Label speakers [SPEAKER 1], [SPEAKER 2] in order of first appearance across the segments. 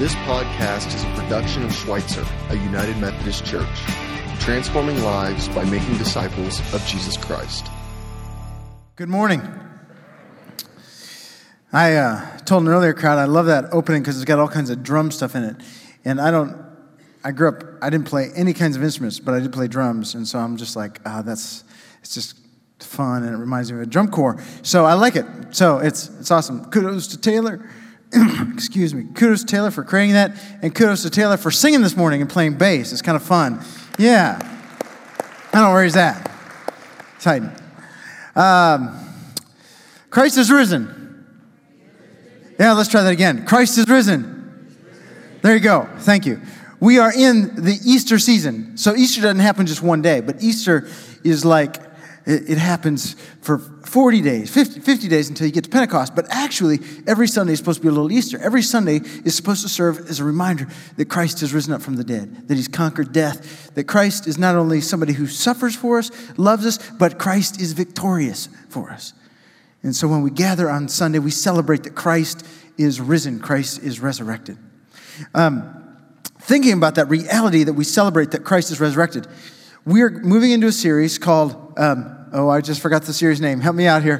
[SPEAKER 1] This podcast is a production of Schweitzer, a United Methodist Church, transforming lives by making disciples of Jesus Christ.
[SPEAKER 2] Good morning. I uh, told an earlier crowd I love that opening because it's got all kinds of drum stuff in it. And I don't, I grew up, I didn't play any kinds of instruments, but I did play drums. And so I'm just like, ah, that's, it's just fun and it reminds me of a drum corps. So I like it. So it's, it's awesome. Kudos to Taylor. excuse me, kudos to Taylor for creating that, and kudos to Taylor for singing this morning and playing bass. It's kind of fun. Yeah. I don't know where he's at. Titan. Um, Christ is risen. Yeah, let's try that again. Christ is risen. There you go. Thank you. We are in the Easter season. So Easter doesn't happen just one day, but Easter is like it, it happens for 40 days, 50, 50 days until you get to Pentecost. But actually, every Sunday is supposed to be a little Easter. Every Sunday is supposed to serve as a reminder that Christ has risen up from the dead, that he's conquered death, that Christ is not only somebody who suffers for us, loves us, but Christ is victorious for us. And so when we gather on Sunday, we celebrate that Christ is risen, Christ is resurrected. Um, thinking about that reality that we celebrate that Christ is resurrected, we're moving into a series called um, Oh, I just forgot the series name. Help me out here.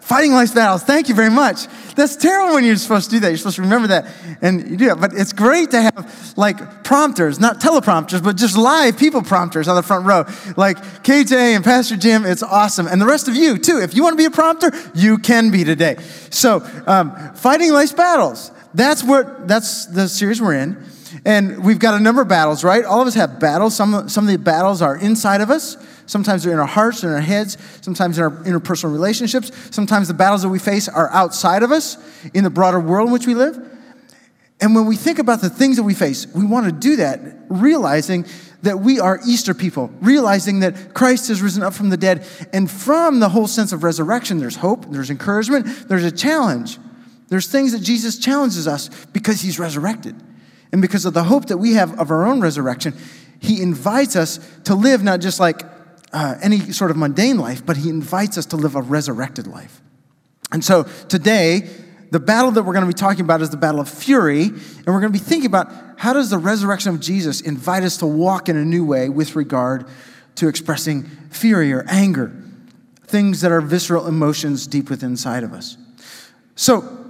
[SPEAKER 2] Fighting Life's Battles. Thank you very much. That's terrible when you're supposed to do that. You're supposed to remember that and you do that. But it's great to have like prompters, not teleprompters, but just live people prompters on the front row. Like KJ and Pastor Jim, it's awesome. And the rest of you too. If you want to be a prompter, you can be today. So, um, Fighting Life's Battles. That's what, that's the series we're in. And we've got a number of battles, right? All of us have battles. Some, some of the battles are inside of us. Sometimes they're in our hearts and our heads. Sometimes in our interpersonal relationships. Sometimes the battles that we face are outside of us in the broader world in which we live. And when we think about the things that we face, we want to do that realizing that we are Easter people, realizing that Christ has risen up from the dead. And from the whole sense of resurrection, there's hope, there's encouragement, there's a challenge. There's things that Jesus challenges us because he's resurrected. And because of the hope that we have of our own resurrection, he invites us to live not just like uh, any sort of mundane life, but he invites us to live a resurrected life. And so today, the battle that we're going to be talking about is the battle of fury, and we're going to be thinking about how does the resurrection of Jesus invite us to walk in a new way with regard to expressing fury or anger, things that are visceral emotions deep within inside of us. So,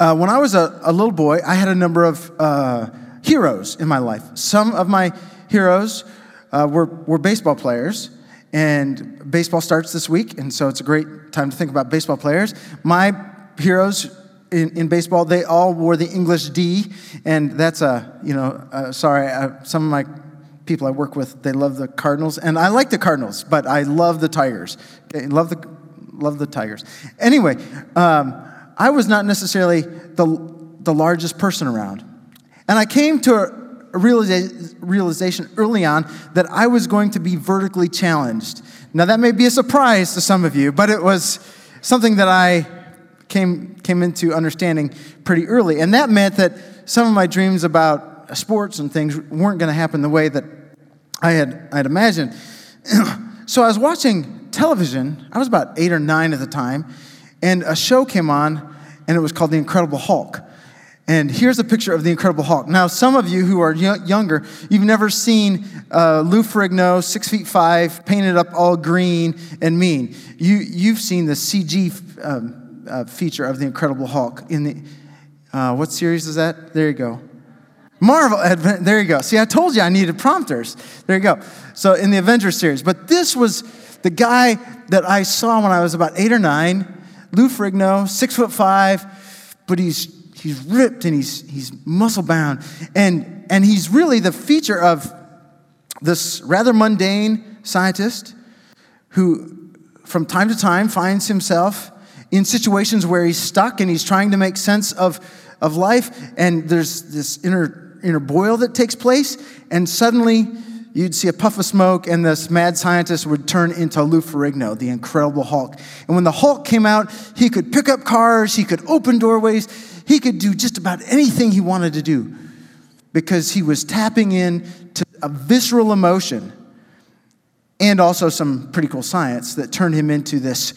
[SPEAKER 2] uh, when I was a, a, little boy, I had a number of uh, heroes in my life. Some of my heroes uh, were, were baseball players, and baseball starts this week, and so it's a great time to think about baseball players. My heroes in, in baseball, they all wore the English D, and that's a, you know, uh, sorry, uh, some of my people I work with, they love the Cardinals, and I like the Cardinals, but I love the Tigers. Okay, love the, love the Tigers. Anyway, um, I was not necessarily the, the largest person around. And I came to a realization early on that I was going to be vertically challenged. Now, that may be a surprise to some of you, but it was something that I came, came into understanding pretty early. And that meant that some of my dreams about sports and things weren't going to happen the way that I had, I had imagined. so I was watching television. I was about eight or nine at the time, and a show came on, and it was called The Incredible Hulk. And here's a picture of the Incredible Hulk. Now, some of you who are younger, you've never seen uh, Lou Ferrigno, six feet five, painted up all green and mean. You, you've seen the CG um, uh, feature of the Incredible Hulk in the, uh, what series is that? There you go. Marvel, there you go. See, I told you I needed prompters. There you go. So in the Avengers series. But this was the guy that I saw when I was about eight or nine, Lou Ferrigno, six foot five, but he's he's ripped and he's, he's muscle bound. And, and he's really the feature of this rather mundane scientist who, from time to time, finds himself in situations where he's stuck and he's trying to make sense of, of life. And there's this inner, inner boil that takes place. And suddenly, you'd see a puff of smoke, and this mad scientist would turn into Lou Ferrigno, the Incredible Hulk. And when the Hulk came out, he could pick up cars, he could open doorways, he could do just about anything he wanted to do because he was tapping in to a visceral emotion and also some pretty cool science that turned him into this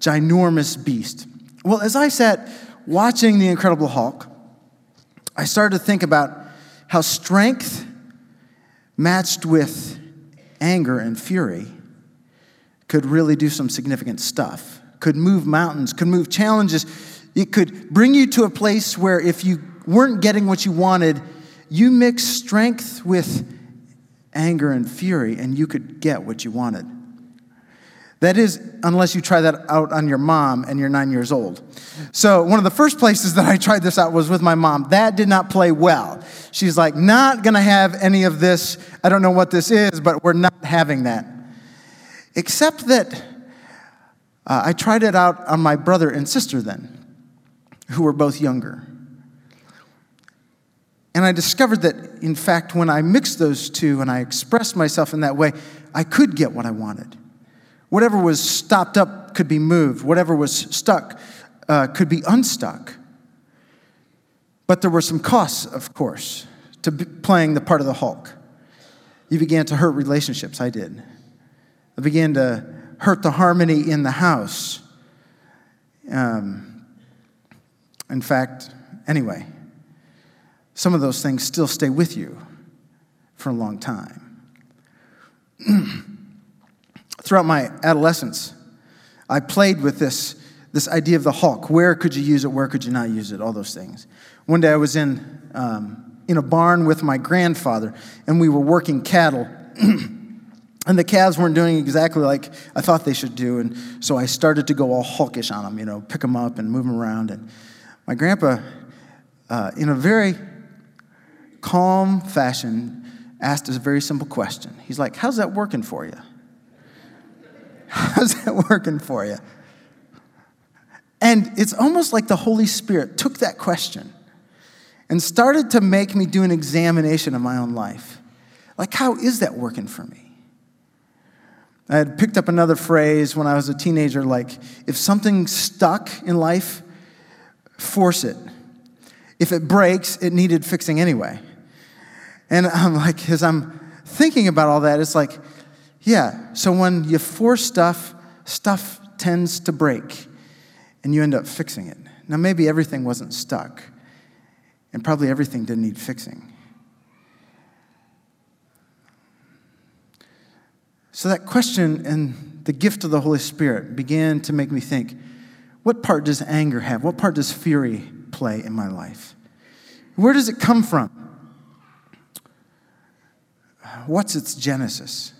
[SPEAKER 2] ginormous beast. Well, as I sat watching The Incredible Hulk, I started to think about how strength matched with anger and fury could really do some significant stuff, could move mountains, could move challenges. It could bring you to a place where if you weren't getting what you wanted, you mix strength with anger and fury, and you could get what you wanted. That is, unless you try that out on your mom and you're nine years old. So, one of the first places that I tried this out was with my mom. That did not play well. She's like, not gonna have any of this. I don't know what this is, but we're not having that. Except that uh, I tried it out on my brother and sister then, who were both younger. And I discovered that, in fact, when I mixed those two and I expressed myself in that way, I could get what I wanted. Whatever was stopped up could be moved, whatever was stuck uh, could be unstuck. But there were some costs, of course, to playing the part of the Hulk. You began to hurt relationships, I did. I began to hurt the harmony in the house. Um, in fact, anyway, some of those things still stay with you for a long time. Throughout my adolescence, I played with this, this idea of the Hulk. Where could you use it? Where could you not use it? All those things. One day I was in, um, in a barn with my grandfather, and we were working cattle. and the calves weren't doing exactly like I thought they should do. And so I started to go all hulkish on them, you know, pick them up and move them around. And my grandpa, uh, in a very calm fashion, asked us a very simple question. He's like, How's that working for you? How's that working for you? And it's almost like the Holy Spirit took that question and started to make me do an examination of my own life. Like, how is that working for me? I had picked up another phrase when I was a teenager like, if something's stuck in life, force it. If it breaks, it needed fixing anyway. And I'm like, as I'm thinking about all that, it's like, yeah, so when you force stuff, stuff tends to break and you end up fixing it. Now, maybe everything wasn't stuck, and probably everything didn't need fixing. So, that question and the gift of the Holy Spirit began to make me think what part does anger have? What part does fury play in my life? Where does it come from? What's its genesis?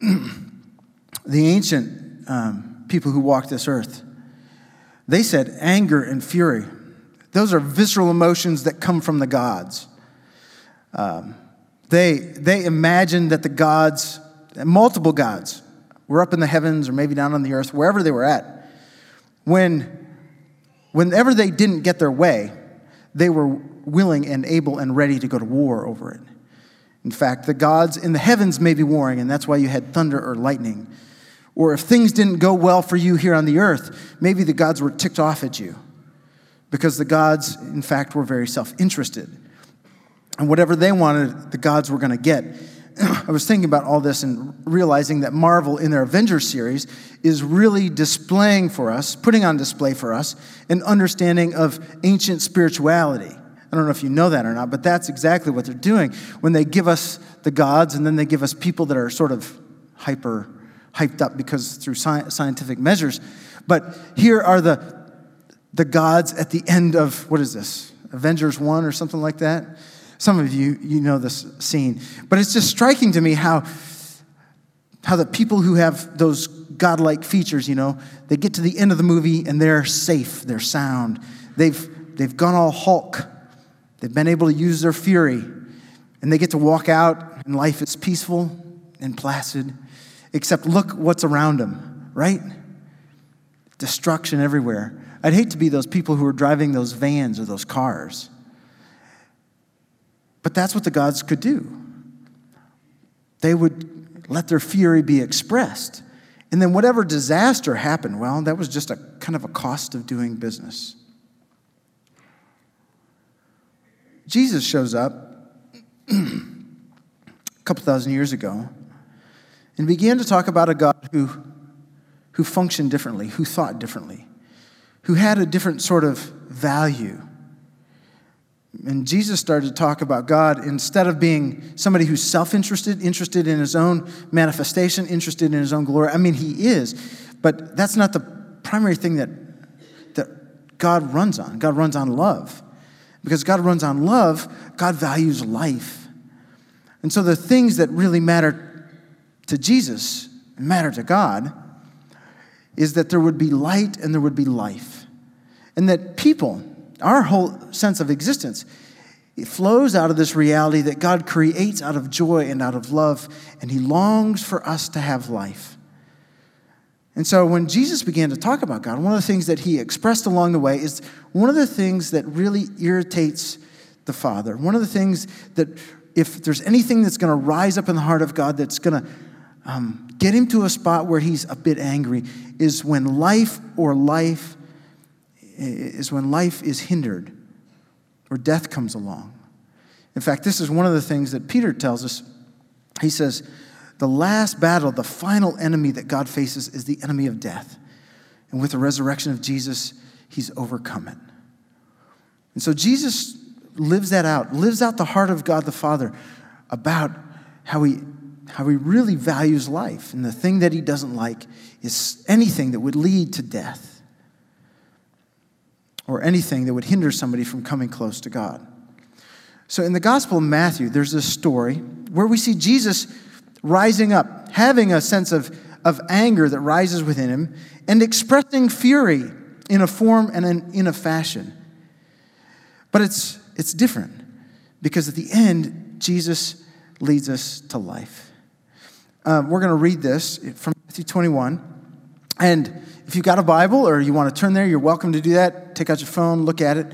[SPEAKER 2] the ancient um, people who walked this earth, they said anger and fury. Those are visceral emotions that come from the gods. Um, they, they imagined that the gods, multiple gods, were up in the heavens or maybe down on the earth, wherever they were at. When, whenever they didn't get their way, they were willing and able and ready to go to war over it. In fact, the gods in the heavens may be warring, and that's why you had thunder or lightning. Or if things didn't go well for you here on the earth, maybe the gods were ticked off at you because the gods, in fact, were very self interested. And whatever they wanted, the gods were going to get. I was thinking about all this and realizing that Marvel, in their Avengers series, is really displaying for us, putting on display for us, an understanding of ancient spirituality. I don't know if you know that or not, but that's exactly what they're doing when they give us the gods and then they give us people that are sort of hyper hyped up because through sci- scientific measures. But here are the the gods at the end of what is this? Avengers 1 or something like that. Some of you you know this scene. But it's just striking to me how how the people who have those godlike features, you know, they get to the end of the movie and they're safe, they're sound. They've they've gone all Hulk They've been able to use their fury, and they get to walk out, and life is peaceful and placid. Except look what's around them, right? Destruction everywhere. I'd hate to be those people who are driving those vans or those cars. But that's what the gods could do. They would let their fury be expressed. And then whatever disaster happened, well, that was just a kind of a cost of doing business. Jesus shows up a couple thousand years ago and began to talk about a God who, who functioned differently, who thought differently, who had a different sort of value. and Jesus started to talk about God instead of being somebody who's self interested, interested in his own manifestation, interested in his own glory. I mean, he is, but that's not the primary thing that, that God runs on. God runs on love. Because God runs on love, God values life. And so the things that really matter to Jesus and matter to God is that there would be light and there would be life. And that people, our whole sense of existence, it flows out of this reality that God creates out of joy and out of love, and He longs for us to have life. And so when Jesus began to talk about God, one of the things that He expressed along the way is one of the things that really irritates the Father. One of the things that, if there's anything that's going to rise up in the heart of God that's going to um, get him to a spot where he's a bit angry, is when life or life is when life is hindered or death comes along. In fact, this is one of the things that Peter tells us. He says, the last battle, the final enemy that God faces is the enemy of death. And with the resurrection of Jesus, he's overcome it. And so Jesus lives that out, lives out the heart of God the Father about how he, how he really values life. And the thing that he doesn't like is anything that would lead to death or anything that would hinder somebody from coming close to God. So in the Gospel of Matthew, there's this story where we see Jesus rising up, having a sense of, of anger that rises within him, and expressing fury in a form and in, in a fashion. But it's, it's different because at the end, Jesus leads us to life. Um, we're going to read this from Matthew 21. And if you've got a Bible or you want to turn there, you're welcome to do that. Take out your phone, look at it,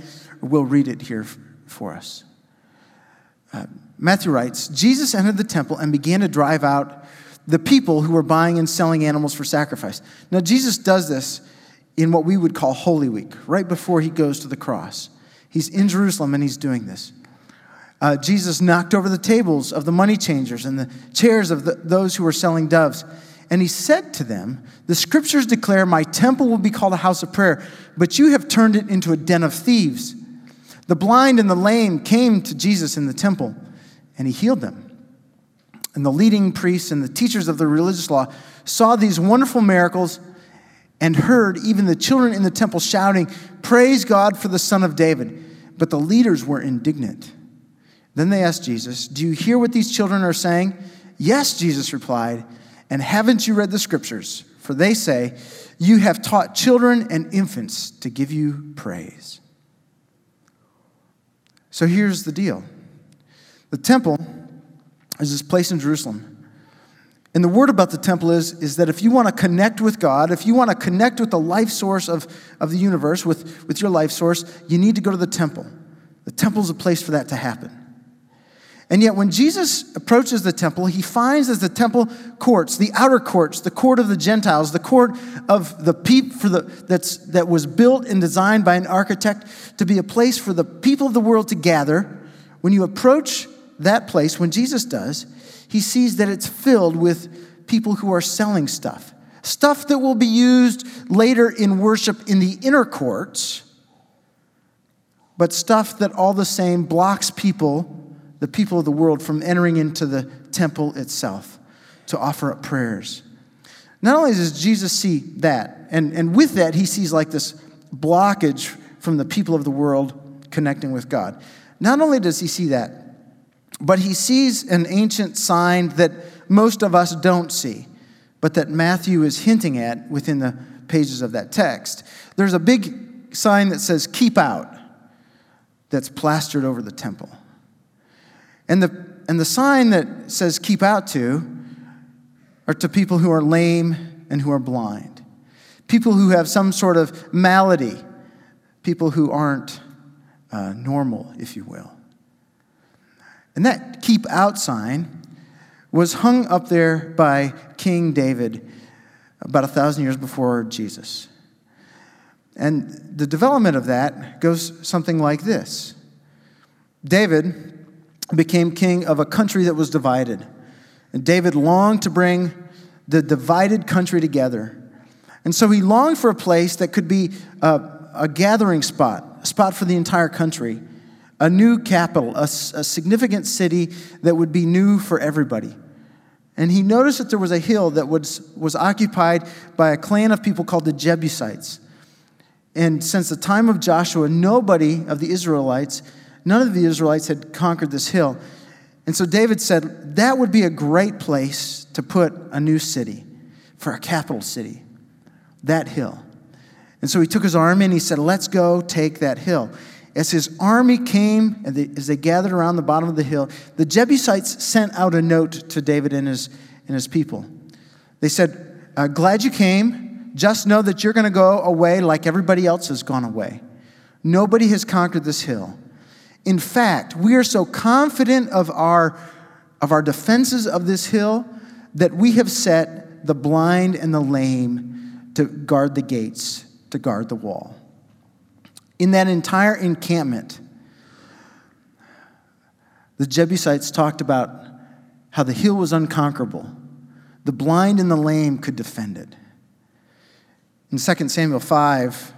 [SPEAKER 2] or we'll read it here for us. Uh, Matthew writes Jesus entered the temple and began to drive out the people who were buying and selling animals for sacrifice. Now, Jesus does this in what we would call Holy Week, right before he goes to the cross. He's in Jerusalem and he's doing this. Uh, Jesus knocked over the tables of the money changers and the chairs of the, those who were selling doves. And he said to them, The scriptures declare, My temple will be called a house of prayer, but you have turned it into a den of thieves. The blind and the lame came to Jesus in the temple, and he healed them. And the leading priests and the teachers of the religious law saw these wonderful miracles and heard even the children in the temple shouting, Praise God for the Son of David. But the leaders were indignant. Then they asked Jesus, Do you hear what these children are saying? Yes, Jesus replied. And haven't you read the scriptures? For they say, You have taught children and infants to give you praise. So here's the deal the temple is this place in Jerusalem. And the word about the temple is, is that if you want to connect with God, if you want to connect with the life source of, of the universe, with, with your life source, you need to go to the temple. The temple is a place for that to happen. And yet, when Jesus approaches the temple, he finds as the temple courts, the outer courts, the court of the Gentiles, the court of the people for the, that was built and designed by an architect to be a place for the people of the world to gather. When you approach that place, when Jesus does, he sees that it's filled with people who are selling stuff. Stuff that will be used later in worship in the inner courts, but stuff that all the same blocks people the people of the world from entering into the temple itself to offer up prayers. Not only does Jesus see that, and, and with that, he sees like this blockage from the people of the world connecting with God. Not only does he see that, but he sees an ancient sign that most of us don't see, but that Matthew is hinting at within the pages of that text. There's a big sign that says, Keep out, that's plastered over the temple. And the, and the sign that says keep out to are to people who are lame and who are blind, people who have some sort of malady, people who aren't uh, normal, if you will. And that keep out sign was hung up there by King David about a thousand years before Jesus. And the development of that goes something like this David became king of a country that was divided. And David longed to bring the divided country together. And so he longed for a place that could be a, a gathering spot, a spot for the entire country, a new capital, a, a significant city that would be new for everybody. And he noticed that there was a hill that was, was occupied by a clan of people called the Jebusites. And since the time of Joshua, nobody of the Israelites, none of the Israelites had conquered this hill. And so David said that would be a great place to put a new city for a capital city, that hill. And so he took his army and he said, Let's go take that hill. As his army came, and they, as they gathered around the bottom of the hill, the Jebusites sent out a note to David and his, and his people. They said, uh, Glad you came. Just know that you're going to go away like everybody else has gone away. Nobody has conquered this hill. In fact, we are so confident of our, of our defenses of this hill that we have set the blind and the lame to guard the gates, to guard the wall in that entire encampment, the Jebusites talked about how the hill was unconquerable. The blind and the lame could defend it. In 2 Samuel 5,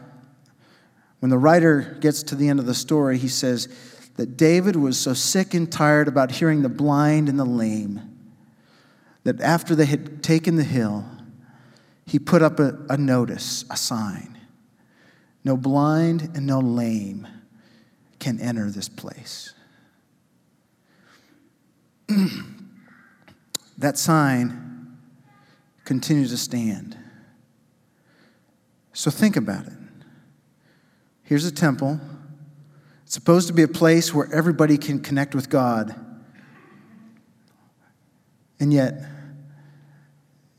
[SPEAKER 2] when the writer gets to the end of the story, he says that David was so sick and tired about hearing the blind and the lame that after they had taken the hill, he put up a, a notice, a sign no blind and no lame can enter this place. that sign continues to stand. So think about it. Here's a temple. It's supposed to be a place where everybody can connect with God. And yet,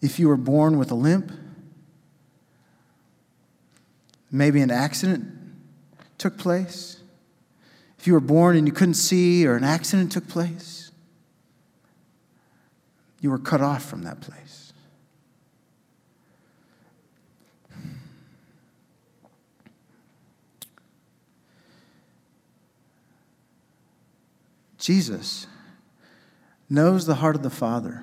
[SPEAKER 2] if you were born with a limp, Maybe an accident took place. If you were born and you couldn't see, or an accident took place, you were cut off from that place. Jesus knows the heart of the Father.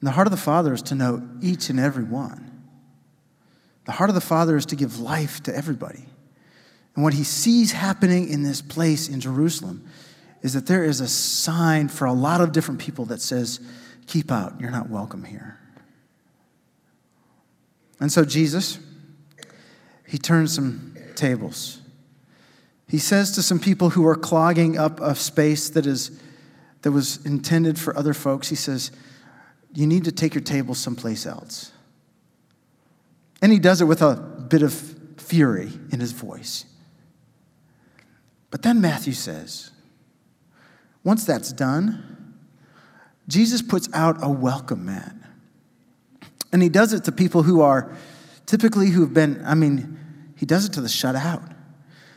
[SPEAKER 2] And the heart of the Father is to know each and every one. The heart of the Father is to give life to everybody. And what he sees happening in this place in Jerusalem is that there is a sign for a lot of different people that says, Keep out, you're not welcome here. And so Jesus, he turns some tables. He says to some people who are clogging up a space that, is, that was intended for other folks, he says, You need to take your table someplace else. And he does it with a bit of fury in his voice. But then Matthew says, once that's done, Jesus puts out a welcome mat. And he does it to people who are typically who have been, I mean, he does it to the shut out.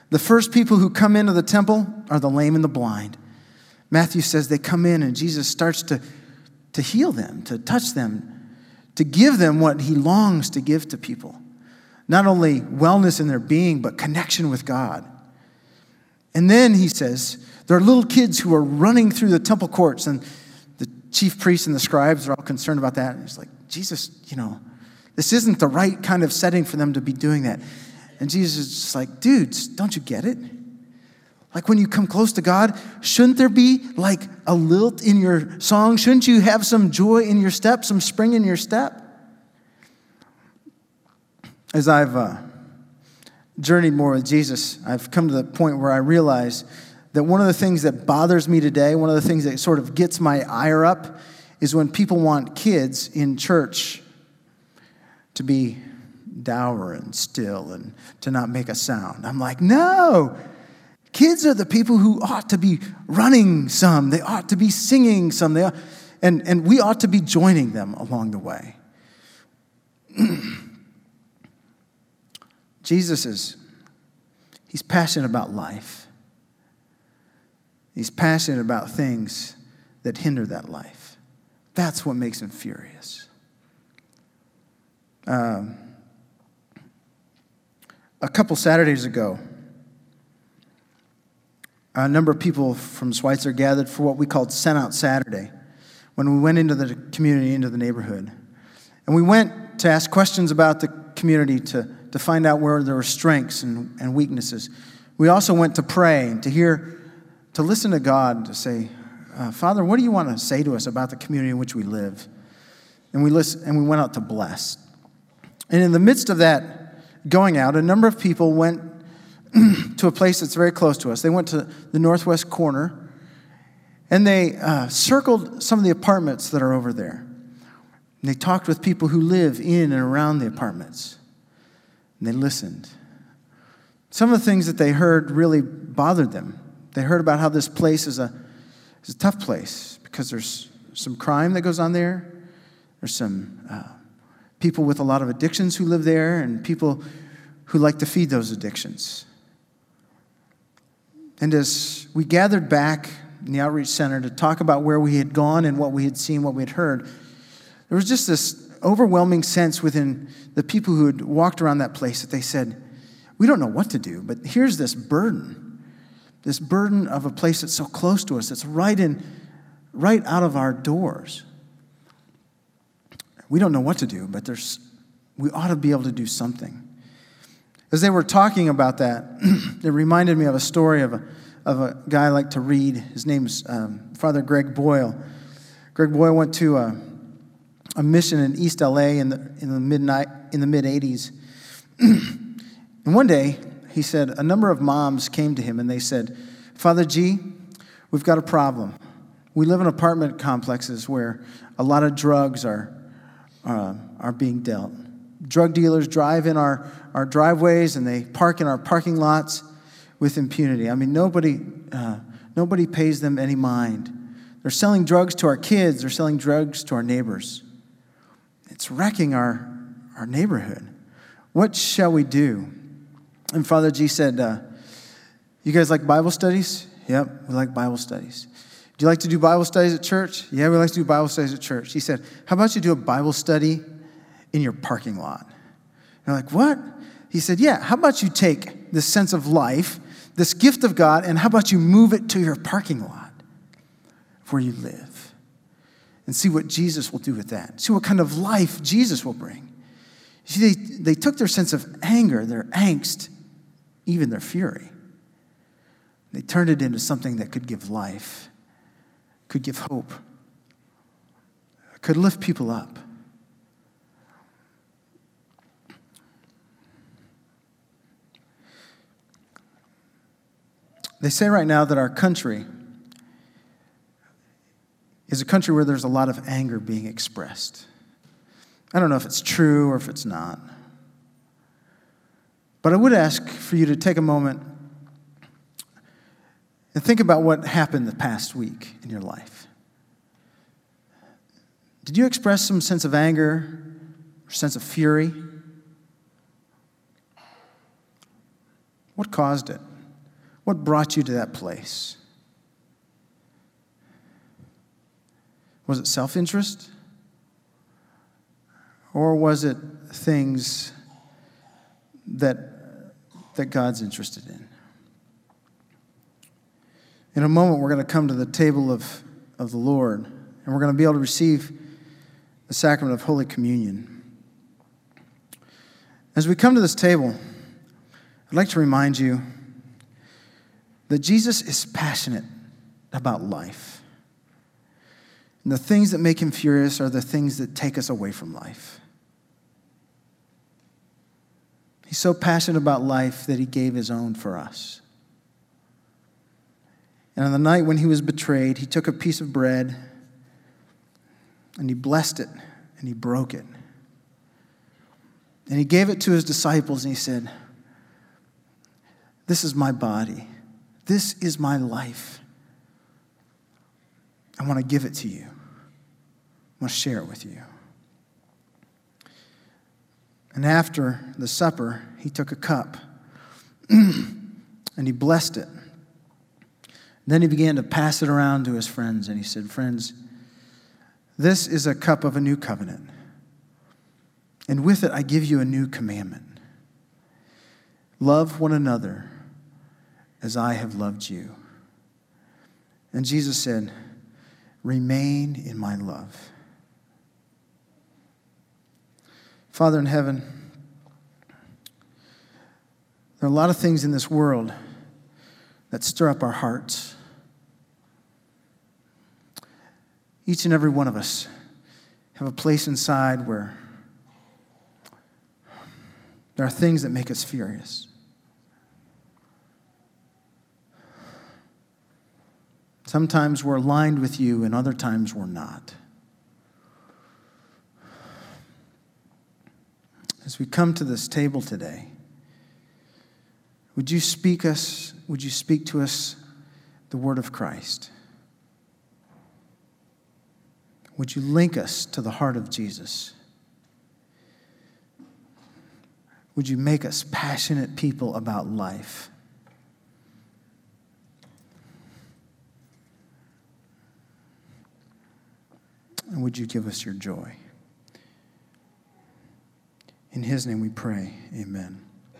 [SPEAKER 2] The first people who come into the temple are the lame and the blind. Matthew says they come in and Jesus starts to, to heal them, to touch them, to give them what he longs to give to people not only wellness in their being, but connection with God. And then he says, there are little kids who are running through the temple courts, and the chief priests and the scribes are all concerned about that. And he's like, Jesus, you know, this isn't the right kind of setting for them to be doing that. And Jesus is just like, dudes, don't you get it? Like when you come close to God, shouldn't there be like a lilt in your song? Shouldn't you have some joy in your step, some spring in your step? As I've uh, journeyed more with Jesus, I've come to the point where I realize that one of the things that bothers me today, one of the things that sort of gets my ire up, is when people want kids in church to be dour and still and to not make a sound. I'm like, no, Kids are the people who ought to be running some, they ought to be singing some, they ought, and, and we ought to be joining them along the way. Jesus is, he's passionate about life. He's passionate about things that hinder that life. That's what makes him furious. Um, a couple Saturdays ago, a number of people from Schweitzer gathered for what we called Sent Out Saturday when we went into the community, into the neighborhood. And we went to ask questions about the community to, to find out where there were strengths and, and weaknesses. we also went to pray to hear, to listen to God, to say, uh, Father, what do you want to say to us about the community in which we live? And we, listen, and we went out to bless. And in the midst of that going out, a number of people went to a place that's very close to us. They went to the northwest corner and they uh, circled some of the apartments that are over there. And they talked with people who live in and around the apartments. And they listened. Some of the things that they heard really bothered them. They heard about how this place is a, is a tough place because there's some crime that goes on there. There's some uh, people with a lot of addictions who live there, and people who like to feed those addictions. And as we gathered back in the outreach center to talk about where we had gone and what we had seen, what we had heard, there was just this overwhelming sense within the people who had walked around that place that they said, We don't know what to do, but here's this burden, this burden of a place that's so close to us, that's right in, right out of our doors. We don't know what to do, but there's, we ought to be able to do something. As they were talking about that, it reminded me of a story of a, of a guy I like to read. His name's um, Father Greg Boyle. Greg Boyle went to a, a mission in East LA in the, in the, midnight, in the mid 80s. and one day, he said, a number of moms came to him and they said, Father G, we've got a problem. We live in apartment complexes where a lot of drugs are, uh, are being dealt. Drug dealers drive in our, our driveways and they park in our parking lots with impunity. I mean, nobody, uh, nobody pays them any mind. They're selling drugs to our kids, they're selling drugs to our neighbors. It's wrecking our, our neighborhood. What shall we do? And Father G said, uh, You guys like Bible studies? Yep, we like Bible studies. Do you like to do Bible studies at church? Yeah, we like to do Bible studies at church. He said, How about you do a Bible study in your parking lot? You're like, What? He said, Yeah, how about you take this sense of life, this gift of God, and how about you move it to your parking lot where you live and see what Jesus will do with that? See what kind of life Jesus will bring. See, they, they took their sense of anger, their angst, even their fury, they turned it into something that could give life, could give hope, could lift people up. They say right now that our country is a country where there's a lot of anger being expressed. I don't know if it's true or if it's not. But I would ask for you to take a moment and think about what happened the past week in your life. Did you express some sense of anger or sense of fury? What caused it? What brought you to that place? Was it self interest? Or was it things that, that God's interested in? In a moment, we're going to come to the table of, of the Lord, and we're going to be able to receive the sacrament of Holy Communion. As we come to this table, I'd like to remind you that Jesus is passionate about life. And the things that make him furious are the things that take us away from life. He's so passionate about life that he gave his own for us. And on the night when he was betrayed, he took a piece of bread and he blessed it and he broke it. And he gave it to his disciples and he said, This is my body this is my life. I want to give it to you. I want to share it with you. And after the supper, he took a cup and he blessed it. Then he began to pass it around to his friends and he said, Friends, this is a cup of a new covenant. And with it, I give you a new commandment love one another as I have loved you. And Jesus said, Remain in my love. Father in heaven, there are a lot of things in this world that stir up our hearts. Each and every one of us have a place inside where there are things that make us furious. Sometimes we're aligned with you, and other times we're not. As we come to this table today, would you speak us, would you speak to us the word of Christ? Would you link us to the heart of Jesus? Would you make us passionate people about life? And would you give us your joy? In his name we pray. Amen.